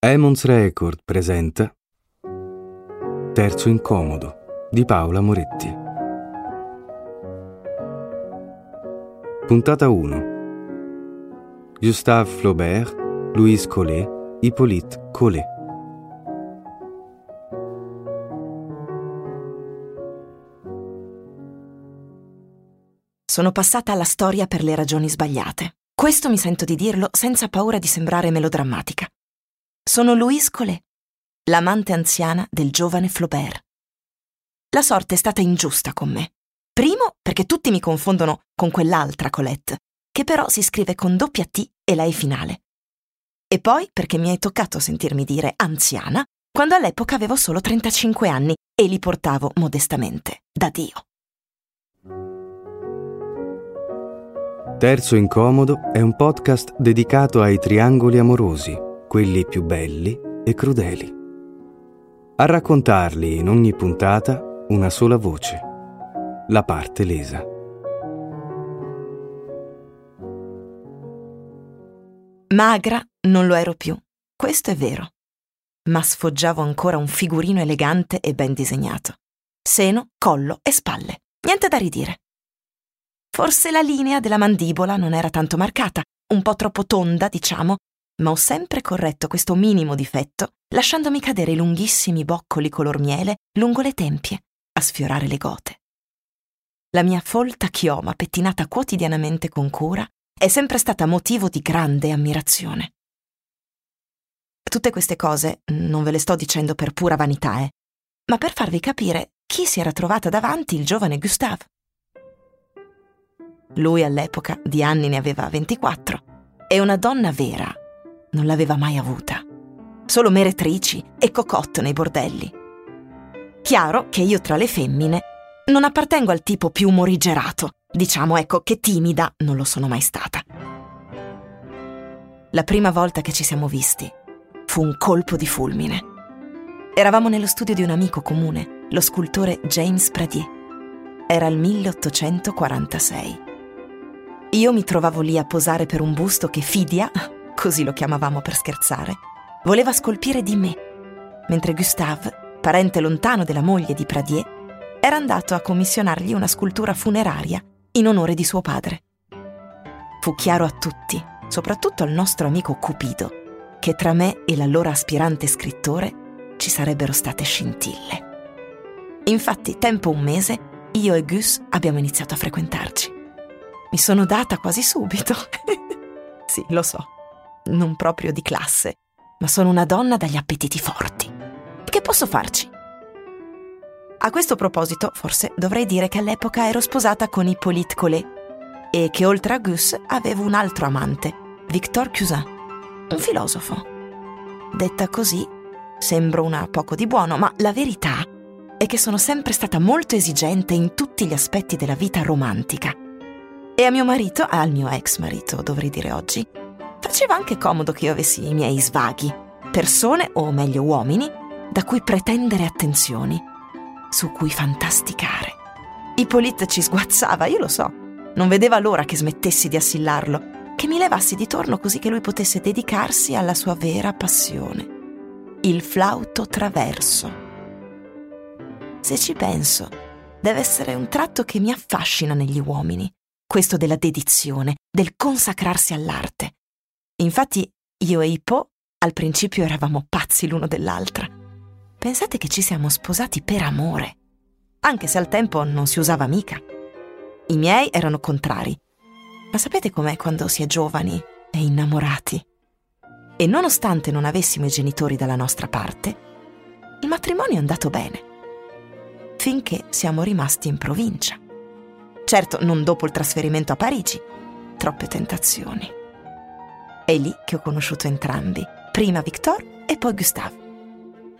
Emons Record presenta Terzo incomodo di Paola Moretti. Puntata 1 Gustave Flaubert, Louise Collet, Hippolyte Collet. Sono passata alla storia per le ragioni sbagliate. Questo mi sento di dirlo senza paura di sembrare melodrammatica. Sono Louise Collet, l'amante anziana del giovane Flaubert. La sorte è stata ingiusta con me. Primo, perché tutti mi confondono con quell'altra Colette, che però si scrive con doppia T e la E finale. E poi perché mi è toccato sentirmi dire anziana quando all'epoca avevo solo 35 anni e li portavo modestamente da Dio. Terzo incomodo è un podcast dedicato ai triangoli amorosi quelli più belli e crudeli. A raccontarli in ogni puntata una sola voce, la parte lesa. Magra non lo ero più, questo è vero, ma sfoggiavo ancora un figurino elegante e ben disegnato. Seno, collo e spalle, niente da ridire. Forse la linea della mandibola non era tanto marcata, un po' troppo tonda, diciamo, ma ho sempre corretto questo minimo difetto lasciandomi cadere i lunghissimi boccoli color miele lungo le tempie, a sfiorare le gote. La mia folta chioma, pettinata quotidianamente con cura, è sempre stata motivo di grande ammirazione. Tutte queste cose non ve le sto dicendo per pura vanità, eh, ma per farvi capire chi si era trovata davanti il giovane Gustave. Lui all'epoca di anni ne aveva 24 e una donna vera non l'aveva mai avuta. Solo meretrici e cocotte nei bordelli. Chiaro che io tra le femmine non appartengo al tipo più morigerato, diciamo ecco che timida non lo sono mai stata. La prima volta che ci siamo visti fu un colpo di fulmine. Eravamo nello studio di un amico comune, lo scultore James Pradier. Era il 1846. Io mi trovavo lì a posare per un busto che Fidia, così lo chiamavamo per scherzare, voleva scolpire di me, mentre Gustave, parente lontano della moglie di Pradier, era andato a commissionargli una scultura funeraria in onore di suo padre. Fu chiaro a tutti, soprattutto al nostro amico Cupido, che tra me e l'allora aspirante scrittore ci sarebbero state scintille. Infatti, tempo un mese, io e Gus abbiamo iniziato a frequentarci. Mi sono data quasi subito. sì, lo so non proprio di classe, ma sono una donna dagli appetiti forti. Che posso farci? A questo proposito, forse dovrei dire che all'epoca ero sposata con Hippolyte Collet e che oltre a Gus avevo un altro amante, Victor Cousin, un filosofo. Detta così, sembro una poco di buono, ma la verità è che sono sempre stata molto esigente in tutti gli aspetti della vita romantica. E a mio marito, al mio ex marito dovrei dire oggi, Faceva anche comodo che io avessi i miei svaghi, persone, o meglio uomini, da cui pretendere attenzioni, su cui fantasticare. Ippolit ci sguazzava, io lo so. Non vedeva l'ora che smettessi di assillarlo, che mi levassi di torno così che lui potesse dedicarsi alla sua vera passione, il flauto traverso. Se ci penso, deve essere un tratto che mi affascina negli uomini, questo della dedizione, del consacrarsi all'arte. Infatti io e Ippo al principio eravamo pazzi l'uno dell'altra. Pensate che ci siamo sposati per amore, anche se al tempo non si usava mica. I miei erano contrari. Ma sapete com'è quando si è giovani e innamorati? E nonostante non avessimo i genitori dalla nostra parte, il matrimonio è andato bene. Finché siamo rimasti in provincia. Certo, non dopo il trasferimento a Parigi. Troppe tentazioni. È lì che ho conosciuto entrambi, prima Victor e poi Gustave.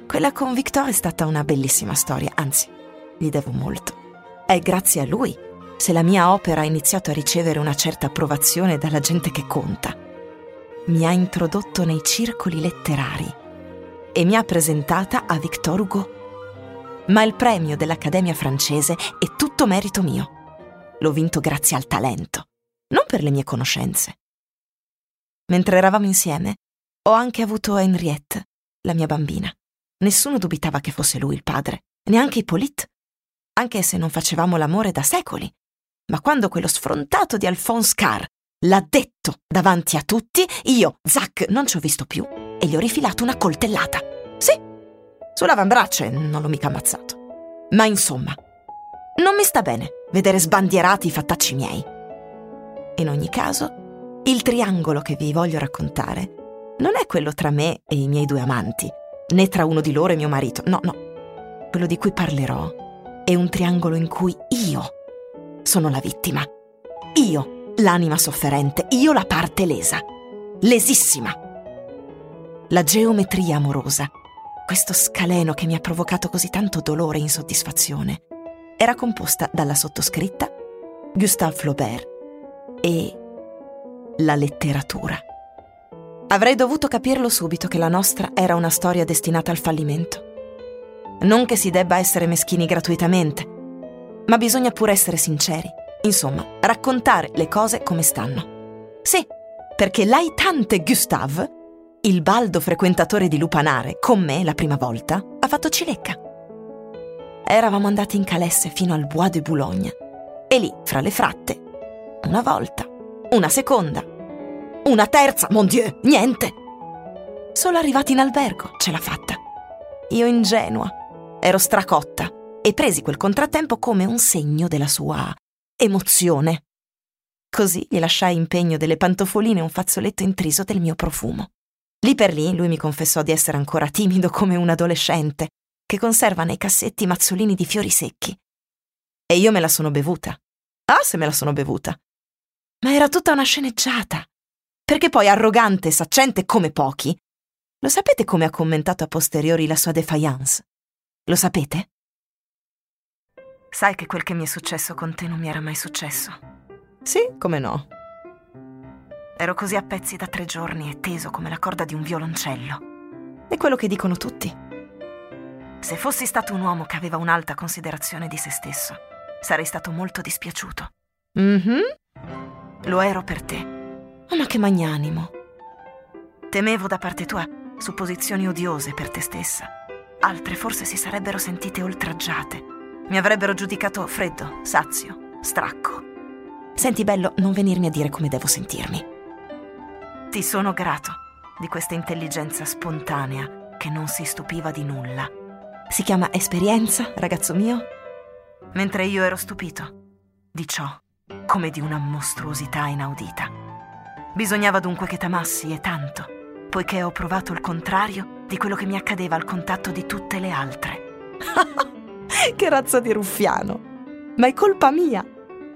Quella con Victor è stata una bellissima storia, anzi, gli devo molto. È grazie a lui se la mia opera ha iniziato a ricevere una certa approvazione dalla gente che conta. Mi ha introdotto nei circoli letterari e mi ha presentata a Victor Hugo. Ma il premio dell'Accademia francese è tutto merito mio. L'ho vinto grazie al talento, non per le mie conoscenze. Mentre eravamo insieme, ho anche avuto Henriette, la mia bambina. Nessuno dubitava che fosse lui il padre, neanche Hippolyte, anche se non facevamo l'amore da secoli. Ma quando quello sfrontato di Alphonse Carr l'ha detto davanti a tutti, io, Zac, non ci ho visto più e gli ho rifilato una coltellata. Sì, sull'avambraccio e non l'ho mica ammazzato. Ma insomma, non mi sta bene vedere sbandierati i fattacci miei. In ogni caso, il triangolo che vi voglio raccontare non è quello tra me e i miei due amanti, né tra uno di loro e mio marito. No, no. Quello di cui parlerò è un triangolo in cui io sono la vittima. Io, l'anima sofferente, io la parte lesa. Lesissima. La geometria amorosa, questo scaleno che mi ha provocato così tanto dolore e insoddisfazione, era composta dalla sottoscritta, Gustave Flaubert e la letteratura. Avrei dovuto capirlo subito che la nostra era una storia destinata al fallimento. Non che si debba essere meschini gratuitamente, ma bisogna pure essere sinceri. Insomma, raccontare le cose come stanno. Sì, perché l'aitante Gustave, il baldo frequentatore di Lupanare, con me la prima volta, ha fatto cilecca. Eravamo andati in calesse fino al Bois de Boulogne e lì, fra le fratte, una volta, una seconda, una terza, mon Dieu, niente. Solo arrivati in albergo ce l'ha fatta. Io ingenua, ero stracotta e presi quel contrattempo come un segno della sua emozione. Così gli lasciai in pegno delle pantofoline e un fazzoletto intriso del mio profumo. Lì per lì lui mi confessò di essere ancora timido come un adolescente che conserva nei cassetti mazzolini di fiori secchi. E io me la sono bevuta. Ah, se me la sono bevuta. Ma era tutta una sceneggiata perché poi arrogante e saccente come pochi. Lo sapete come ha commentato a posteriori la sua defiance? Lo sapete? Sai che quel che mi è successo con te non mi era mai successo? Sì, come no. Ero così a pezzi da tre giorni e teso come la corda di un violoncello. È quello che dicono tutti. Se fossi stato un uomo che aveva un'alta considerazione di se stesso, sarei stato molto dispiaciuto. Mhm. Lo ero per te Oh, ma che magnanimo. Temevo da parte tua supposizioni odiose per te stessa. Altre forse si sarebbero sentite oltraggiate. Mi avrebbero giudicato freddo, sazio, stracco. Senti, bello, non venirmi a dire come devo sentirmi. Ti sono grato di questa intelligenza spontanea che non si stupiva di nulla. Si chiama esperienza, ragazzo mio? Mentre io ero stupito di ciò come di una mostruosità inaudita. Bisognava dunque che t'amassi e tanto, poiché ho provato il contrario di quello che mi accadeva al contatto di tutte le altre. che razza di ruffiano! Ma è colpa mia!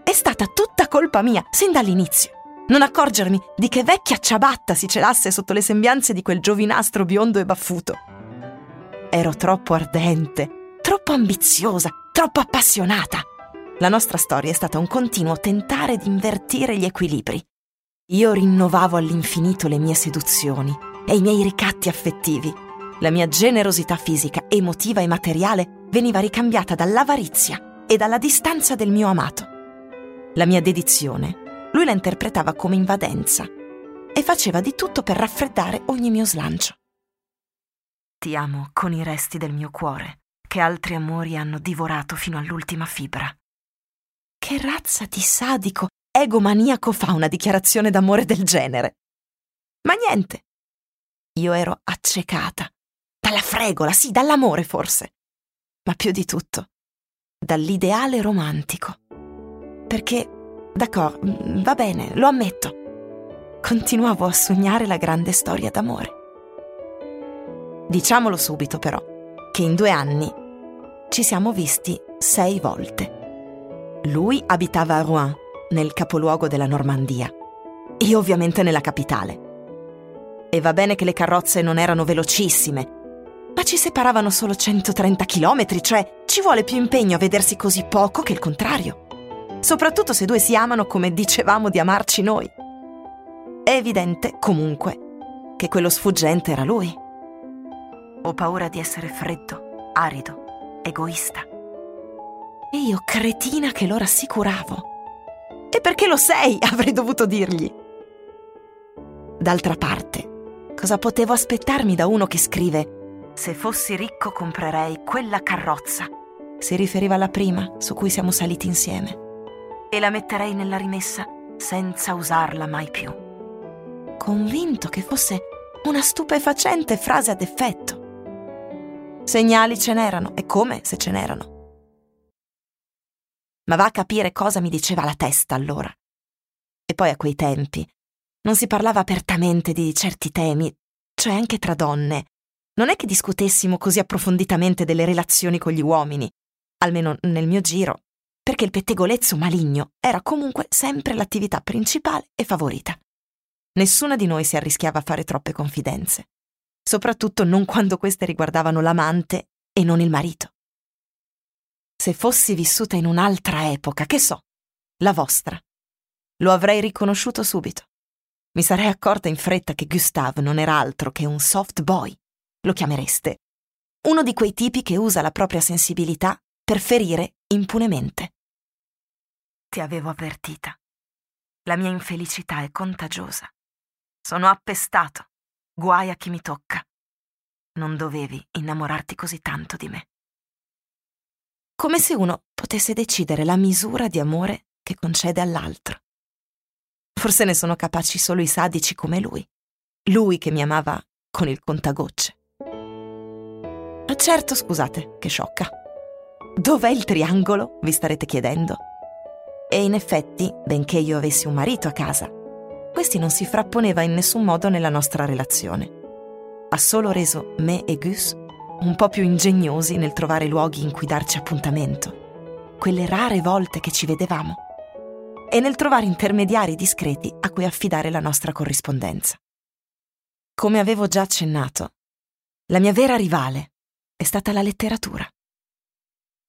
È stata tutta colpa mia, sin dall'inizio. Non accorgermi di che vecchia ciabatta si celasse sotto le sembianze di quel giovinastro biondo e baffuto. Ero troppo ardente, troppo ambiziosa, troppo appassionata. La nostra storia è stata un continuo tentare di invertire gli equilibri. Io rinnovavo all'infinito le mie seduzioni e i miei ricatti affettivi. La mia generosità fisica, emotiva e materiale veniva ricambiata dall'avarizia e dalla distanza del mio amato. La mia dedizione lui la interpretava come invadenza e faceva di tutto per raffreddare ogni mio slancio. Ti amo con i resti del mio cuore, che altri amori hanno divorato fino all'ultima fibra. Che razza di sadico egomaniaco fa una dichiarazione d'amore del genere? Ma niente. Io ero accecata. Dalla fregola, sì, dall'amore forse. Ma più di tutto, dall'ideale romantico. Perché, d'accordo, mm, va bene, lo ammetto. Continuavo a sognare la grande storia d'amore. Diciamolo subito, però, che in due anni ci siamo visti sei volte. Lui abitava a Rouen nel capoluogo della Normandia e ovviamente nella capitale. E va bene che le carrozze non erano velocissime, ma ci separavano solo 130 km, cioè ci vuole più impegno a vedersi così poco che il contrario. Soprattutto se due si amano come dicevamo di amarci noi. È evidente, comunque, che quello sfuggente era lui. Ho paura di essere freddo, arido, egoista. E io cretina che lo rassicuravo. Perché lo sei, avrei dovuto dirgli. D'altra parte, cosa potevo aspettarmi da uno che scrive Se fossi ricco comprerei quella carrozza. Si riferiva alla prima su cui siamo saliti insieme. E la metterei nella rimessa senza usarla mai più. Convinto che fosse una stupefacente frase ad effetto. Segnali ce n'erano, e come se ce n'erano. Ma va a capire cosa mi diceva la testa allora. E poi a quei tempi non si parlava apertamente di certi temi, cioè anche tra donne, non è che discutessimo così approfonditamente delle relazioni con gli uomini, almeno nel mio giro, perché il pettegolezzo maligno era comunque sempre l'attività principale e favorita. Nessuna di noi si arrischiava a fare troppe confidenze, soprattutto non quando queste riguardavano l'amante e non il marito. Se fossi vissuta in un'altra epoca, che so, la vostra, lo avrei riconosciuto subito. Mi sarei accorta in fretta che Gustave non era altro che un soft boy, lo chiamereste. Uno di quei tipi che usa la propria sensibilità per ferire impunemente. Ti avevo avvertita. La mia infelicità è contagiosa. Sono appestato. Guai a chi mi tocca. Non dovevi innamorarti così tanto di me. Come se uno potesse decidere la misura di amore che concede all'altro. Forse ne sono capaci solo i sadici come lui. Lui che mi amava con il contagocce. Ma certo, scusate, che sciocca. Dov'è il triangolo? vi starete chiedendo. E in effetti, benché io avessi un marito a casa, questi non si frapponeva in nessun modo nella nostra relazione. Ha solo reso me e Gus un po' più ingegnosi nel trovare luoghi in cui darci appuntamento, quelle rare volte che ci vedevamo, e nel trovare intermediari discreti a cui affidare la nostra corrispondenza. Come avevo già accennato, la mia vera rivale è stata la letteratura.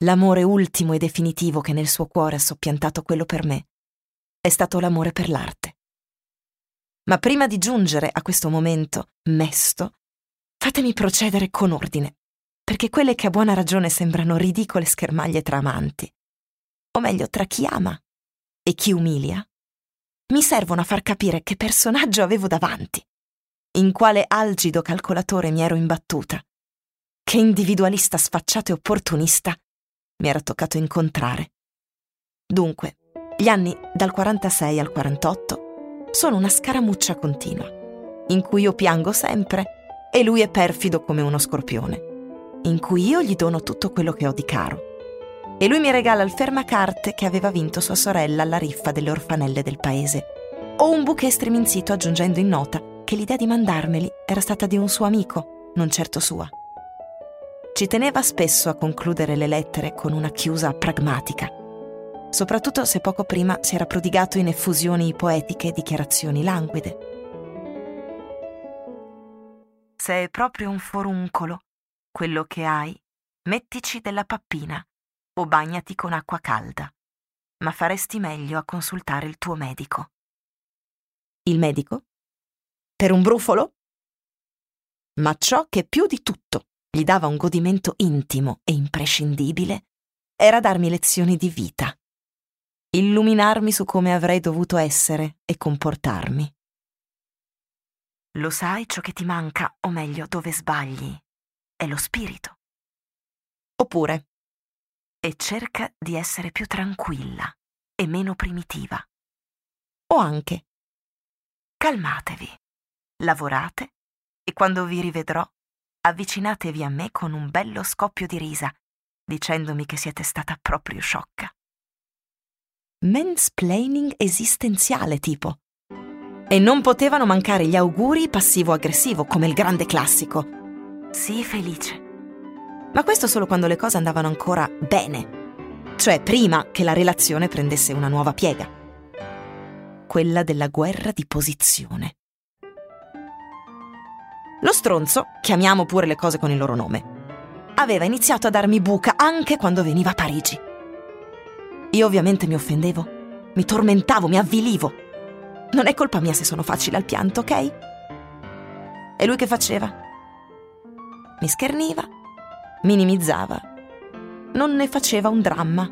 L'amore ultimo e definitivo che nel suo cuore ha soppiantato quello per me è stato l'amore per l'arte. Ma prima di giungere a questo momento mesto, fatemi procedere con ordine, perché quelle che a buona ragione sembrano ridicole schermaglie tra amanti, o meglio tra chi ama e chi umilia, mi servono a far capire che personaggio avevo davanti, in quale algido calcolatore mi ero imbattuta che individualista sfacciato e opportunista mi era toccato incontrare. Dunque, gli anni dal 46 al 48 sono una scaramuccia continua, in cui io piango sempre e lui è perfido come uno scorpione, in cui io gli dono tutto quello che ho di caro. E lui mi regala il fermacarte che aveva vinto sua sorella alla riffa delle orfanelle del paese, o un bouquet striminzito aggiungendo in nota che l'idea di mandarmeli era stata di un suo amico, non certo sua. Ci teneva spesso a concludere le lettere con una chiusa pragmatica, soprattutto se poco prima si era prodigato in effusioni poetiche e dichiarazioni languide. Se è proprio un foruncolo, quello che hai, mettici della pappina o bagnati con acqua calda, ma faresti meglio a consultare il tuo medico. Il medico? Per un brufolo? Ma ciò che più di tutto gli dava un godimento intimo e imprescindibile era darmi lezioni di vita, illuminarmi su come avrei dovuto essere e comportarmi. Lo sai ciò che ti manca, o meglio, dove sbagli? È lo spirito. Oppure, e cerca di essere più tranquilla e meno primitiva. O anche, calmatevi, lavorate e quando vi rivedrò avvicinatevi a me con un bello scoppio di risa, dicendomi che siete stata proprio sciocca. Mansplaining esistenziale tipo. E non potevano mancare gli auguri passivo-aggressivo come il grande classico. Sii felice. Ma questo solo quando le cose andavano ancora bene, cioè prima che la relazione prendesse una nuova piega. Quella della guerra di posizione. Lo stronzo, chiamiamo pure le cose con il loro nome, aveva iniziato a darmi buca anche quando veniva a Parigi. Io ovviamente mi offendevo, mi tormentavo, mi avvilivo. Non è colpa mia se sono facile al pianto, ok? E lui che faceva? Mi scherniva, minimizzava, non ne faceva un dramma,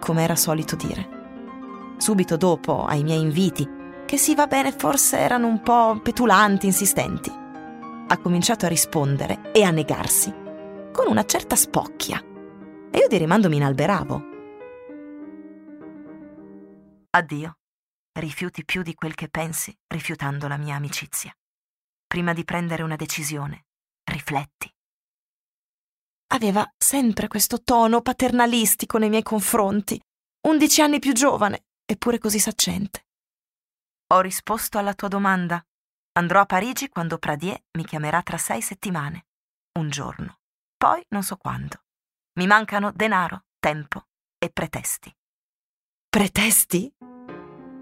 come era solito dire. Subito dopo, ai miei inviti, che sì va bene, forse erano un po' petulanti, insistenti ha cominciato a rispondere e a negarsi, con una certa spocchia. E io di rimando mi inalberavo. Addio. Rifiuti più di quel che pensi, rifiutando la mia amicizia. Prima di prendere una decisione, rifletti. Aveva sempre questo tono paternalistico nei miei confronti, undici anni più giovane, eppure così saccente. Ho risposto alla tua domanda. Andrò a Parigi quando Pradier mi chiamerà tra sei settimane. Un giorno. Poi non so quando. Mi mancano denaro, tempo e pretesti. Pretesti?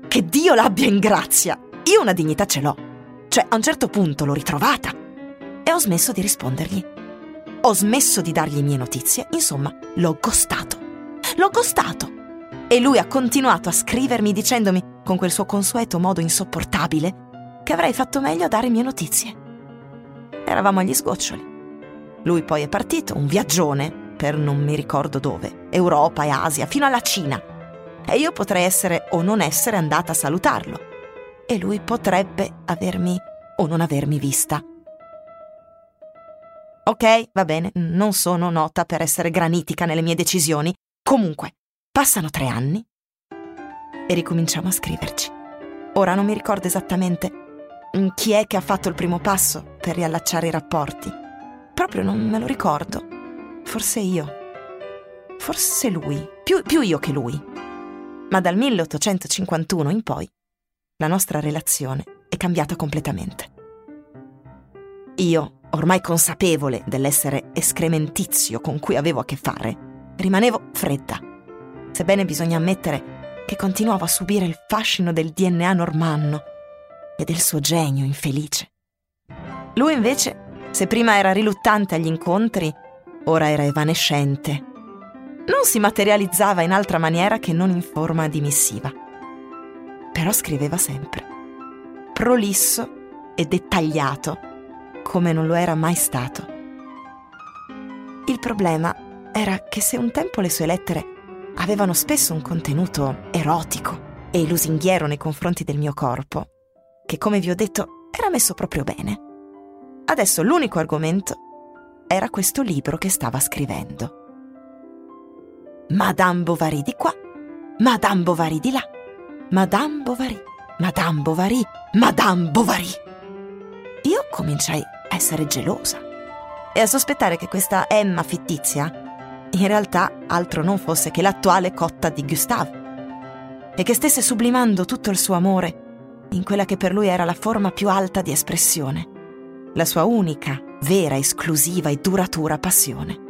Che Dio l'abbia in grazia! Io una dignità ce l'ho. Cioè, a un certo punto l'ho ritrovata. E ho smesso di rispondergli. Ho smesso di dargli mie notizie. Insomma, l'ho gostato. L'ho gostato. E lui ha continuato a scrivermi dicendomi, con quel suo consueto modo insopportabile, che avrei fatto meglio a dare mie notizie. Eravamo agli sgoccioli. Lui poi è partito, un viaggione, per non mi ricordo dove, Europa e Asia, fino alla Cina. E io potrei essere o non essere andata a salutarlo. E lui potrebbe avermi o non avermi vista. Ok, va bene, non sono nota per essere granitica nelle mie decisioni. Comunque, Passano tre anni e ricominciamo a scriverci. Ora non mi ricordo esattamente chi è che ha fatto il primo passo per riallacciare i rapporti. Proprio non me lo ricordo. Forse io. Forse lui. Più, più io che lui. Ma dal 1851 in poi la nostra relazione è cambiata completamente. Io, ormai consapevole dell'essere escrementizio con cui avevo a che fare, rimanevo fredda sebbene bisogna ammettere che continuavo a subire il fascino del DNA normanno e del suo genio infelice. Lui invece, se prima era riluttante agli incontri, ora era evanescente. Non si materializzava in altra maniera che non in forma di missiva. Però scriveva sempre, prolisso e dettagliato, come non lo era mai stato. Il problema era che se un tempo le sue lettere avevano spesso un contenuto erotico e lusinghiero nei confronti del mio corpo, che come vi ho detto era messo proprio bene. Adesso l'unico argomento era questo libro che stava scrivendo. Madame Bovary di qua, Madame Bovary di là, Madame Bovary, Madame Bovary, Madame Bovary. Io cominciai essere gelosa e a sospettare che questa Emma fittizia in realtà altro non fosse che l'attuale cotta di Gustave, e che stesse sublimando tutto il suo amore in quella che per lui era la forma più alta di espressione, la sua unica, vera, esclusiva e duratura passione.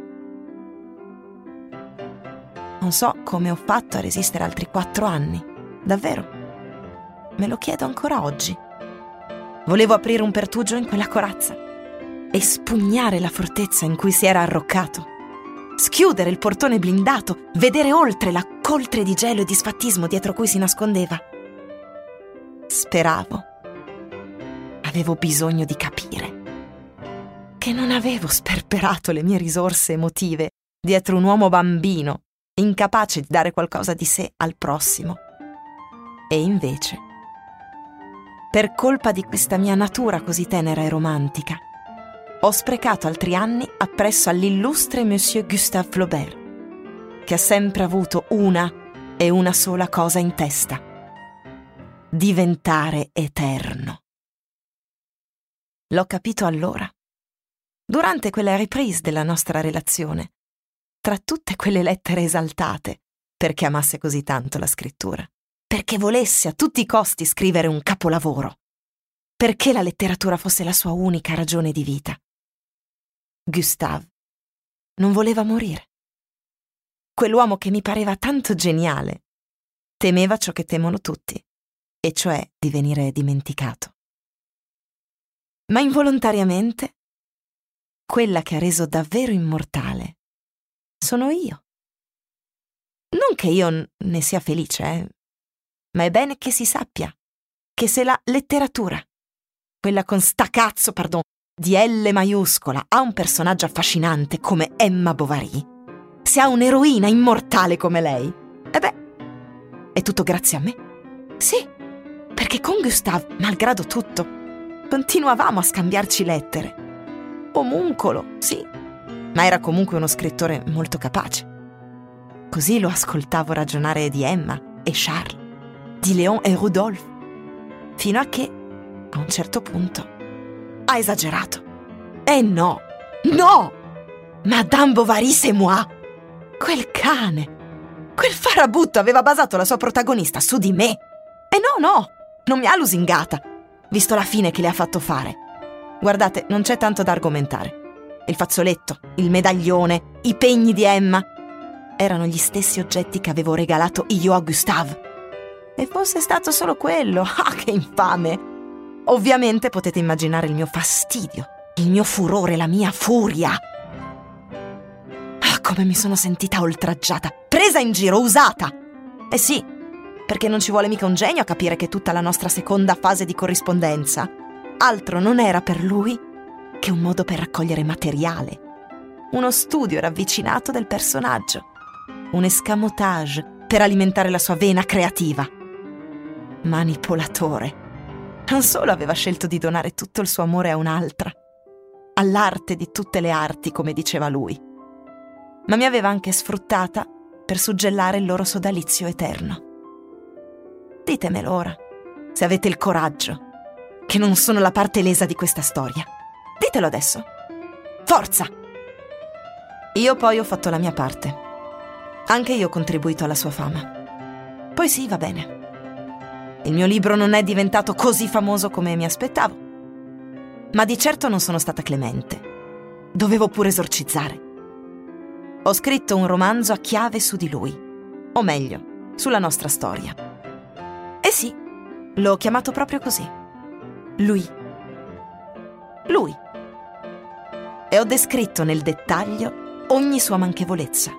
Non so come ho fatto a resistere altri quattro anni, davvero. Me lo chiedo ancora oggi. Volevo aprire un pertugio in quella corazza e spugnare la fortezza in cui si era arroccato schiudere il portone blindato, vedere oltre la coltre di gelo e di sfattismo dietro cui si nascondeva. Speravo. Avevo bisogno di capire che non avevo sperperato le mie risorse emotive dietro un uomo bambino, incapace di dare qualcosa di sé al prossimo. E invece, per colpa di questa mia natura così tenera e romantica, ho sprecato altri anni appresso all'illustre Monsieur Gustave Flaubert, che ha sempre avuto una e una sola cosa in testa. Diventare eterno. L'ho capito allora, durante quella reprise della nostra relazione, tra tutte quelle lettere esaltate, perché amasse così tanto la scrittura, perché volesse a tutti i costi scrivere un capolavoro, perché la letteratura fosse la sua unica ragione di vita. Gustave non voleva morire. Quell'uomo che mi pareva tanto geniale temeva ciò che temono tutti, e cioè di venire dimenticato. Ma involontariamente, quella che ha reso davvero immortale sono io. Non che io ne sia felice, eh? ma è bene che si sappia che se la letteratura, quella con stacazzo, pardon, di L maiuscola ha un personaggio affascinante come Emma Bovary, se ha un'eroina immortale come lei, e beh, è tutto grazie a me. Sì, perché con Gustave, malgrado tutto, continuavamo a scambiarci lettere omuncolo, sì, ma era comunque uno scrittore molto capace. Così lo ascoltavo ragionare di Emma e Charles, di Léon e Rudolphe, fino a che, a un certo punto, ha esagerato. E no, no! Madame Bovary, c'est moi! Quel cane! Quel farabutto aveva basato la sua protagonista su di me! E no, no, non mi ha lusingata, visto la fine che le ha fatto fare. Guardate, non c'è tanto da argomentare. Il fazzoletto, il medaglione, i pegni di Emma erano gli stessi oggetti che avevo regalato io a Gustave. E fosse stato solo quello, ah che infame! Ovviamente potete immaginare il mio fastidio, il mio furore, la mia furia. Ah, come mi sono sentita oltraggiata, presa in giro, usata! Eh sì, perché non ci vuole mica un genio a capire che tutta la nostra seconda fase di corrispondenza altro non era per lui che un modo per raccogliere materiale, uno studio ravvicinato del personaggio, un escamotage per alimentare la sua vena creativa. Manipolatore. Non solo aveva scelto di donare tutto il suo amore a un'altra, all'arte di tutte le arti, come diceva lui, ma mi aveva anche sfruttata per suggellare il loro sodalizio eterno. Ditemelo ora, se avete il coraggio, che non sono la parte lesa di questa storia. Ditelo adesso. Forza! Io poi ho fatto la mia parte. Anche io ho contribuito alla sua fama. Poi sì, va bene. Il mio libro non è diventato così famoso come mi aspettavo. Ma di certo non sono stata clemente. Dovevo pure esorcizzare. Ho scritto un romanzo a chiave su di lui. O meglio, sulla nostra storia. Eh sì, l'ho chiamato proprio così. Lui. Lui. E ho descritto nel dettaglio ogni sua manchevolezza,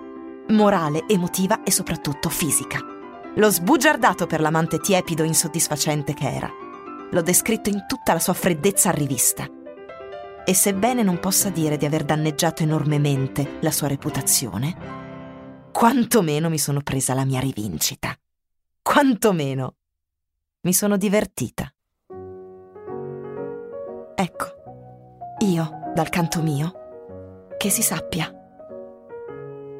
morale, emotiva e soprattutto fisica. L'ho sbugiardato per l'amante tiepido e insoddisfacente che era. L'ho descritto in tutta la sua freddezza a rivista. E sebbene non possa dire di aver danneggiato enormemente la sua reputazione, quantomeno mi sono presa la mia rivincita. Quantomeno mi sono divertita. Ecco, io, dal canto mio, che si sappia,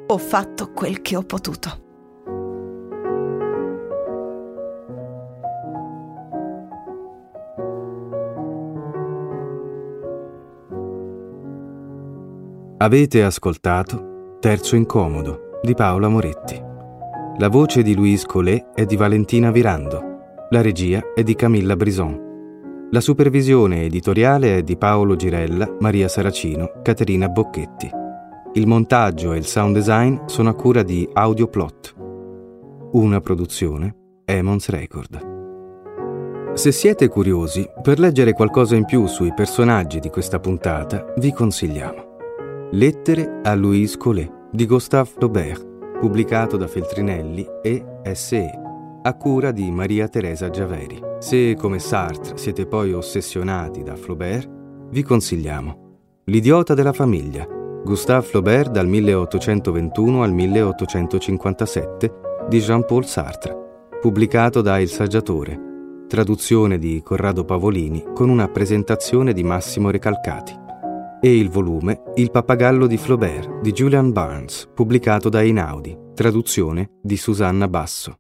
ho fatto quel che ho potuto. Avete ascoltato Terzo Incomodo di Paola Moretti. La voce di Louise Collet è di Valentina Virando. La regia è di Camilla Brison. La supervisione editoriale è di Paolo Girella, Maria Saracino, Caterina Bocchetti. Il montaggio e il sound design sono a cura di Audioplot. Una produzione Emons Record. Se siete curiosi, per leggere qualcosa in più sui personaggi di questa puntata, vi consigliamo Lettere a Louise Collet di Gustave Flaubert, pubblicato da Feltrinelli e SE a cura di Maria Teresa Giaveri. Se, come Sartre, siete poi ossessionati da Flaubert, vi consigliamo L'idiota della famiglia, Gustave Flaubert dal 1821 al 1857 di Jean-Paul Sartre, pubblicato da Il Saggiatore, traduzione di Corrado Pavolini con una presentazione di Massimo Recalcati, e il volume Il pappagallo di Flaubert di Julian Barnes, pubblicato da Einaudi, traduzione di Susanna Basso.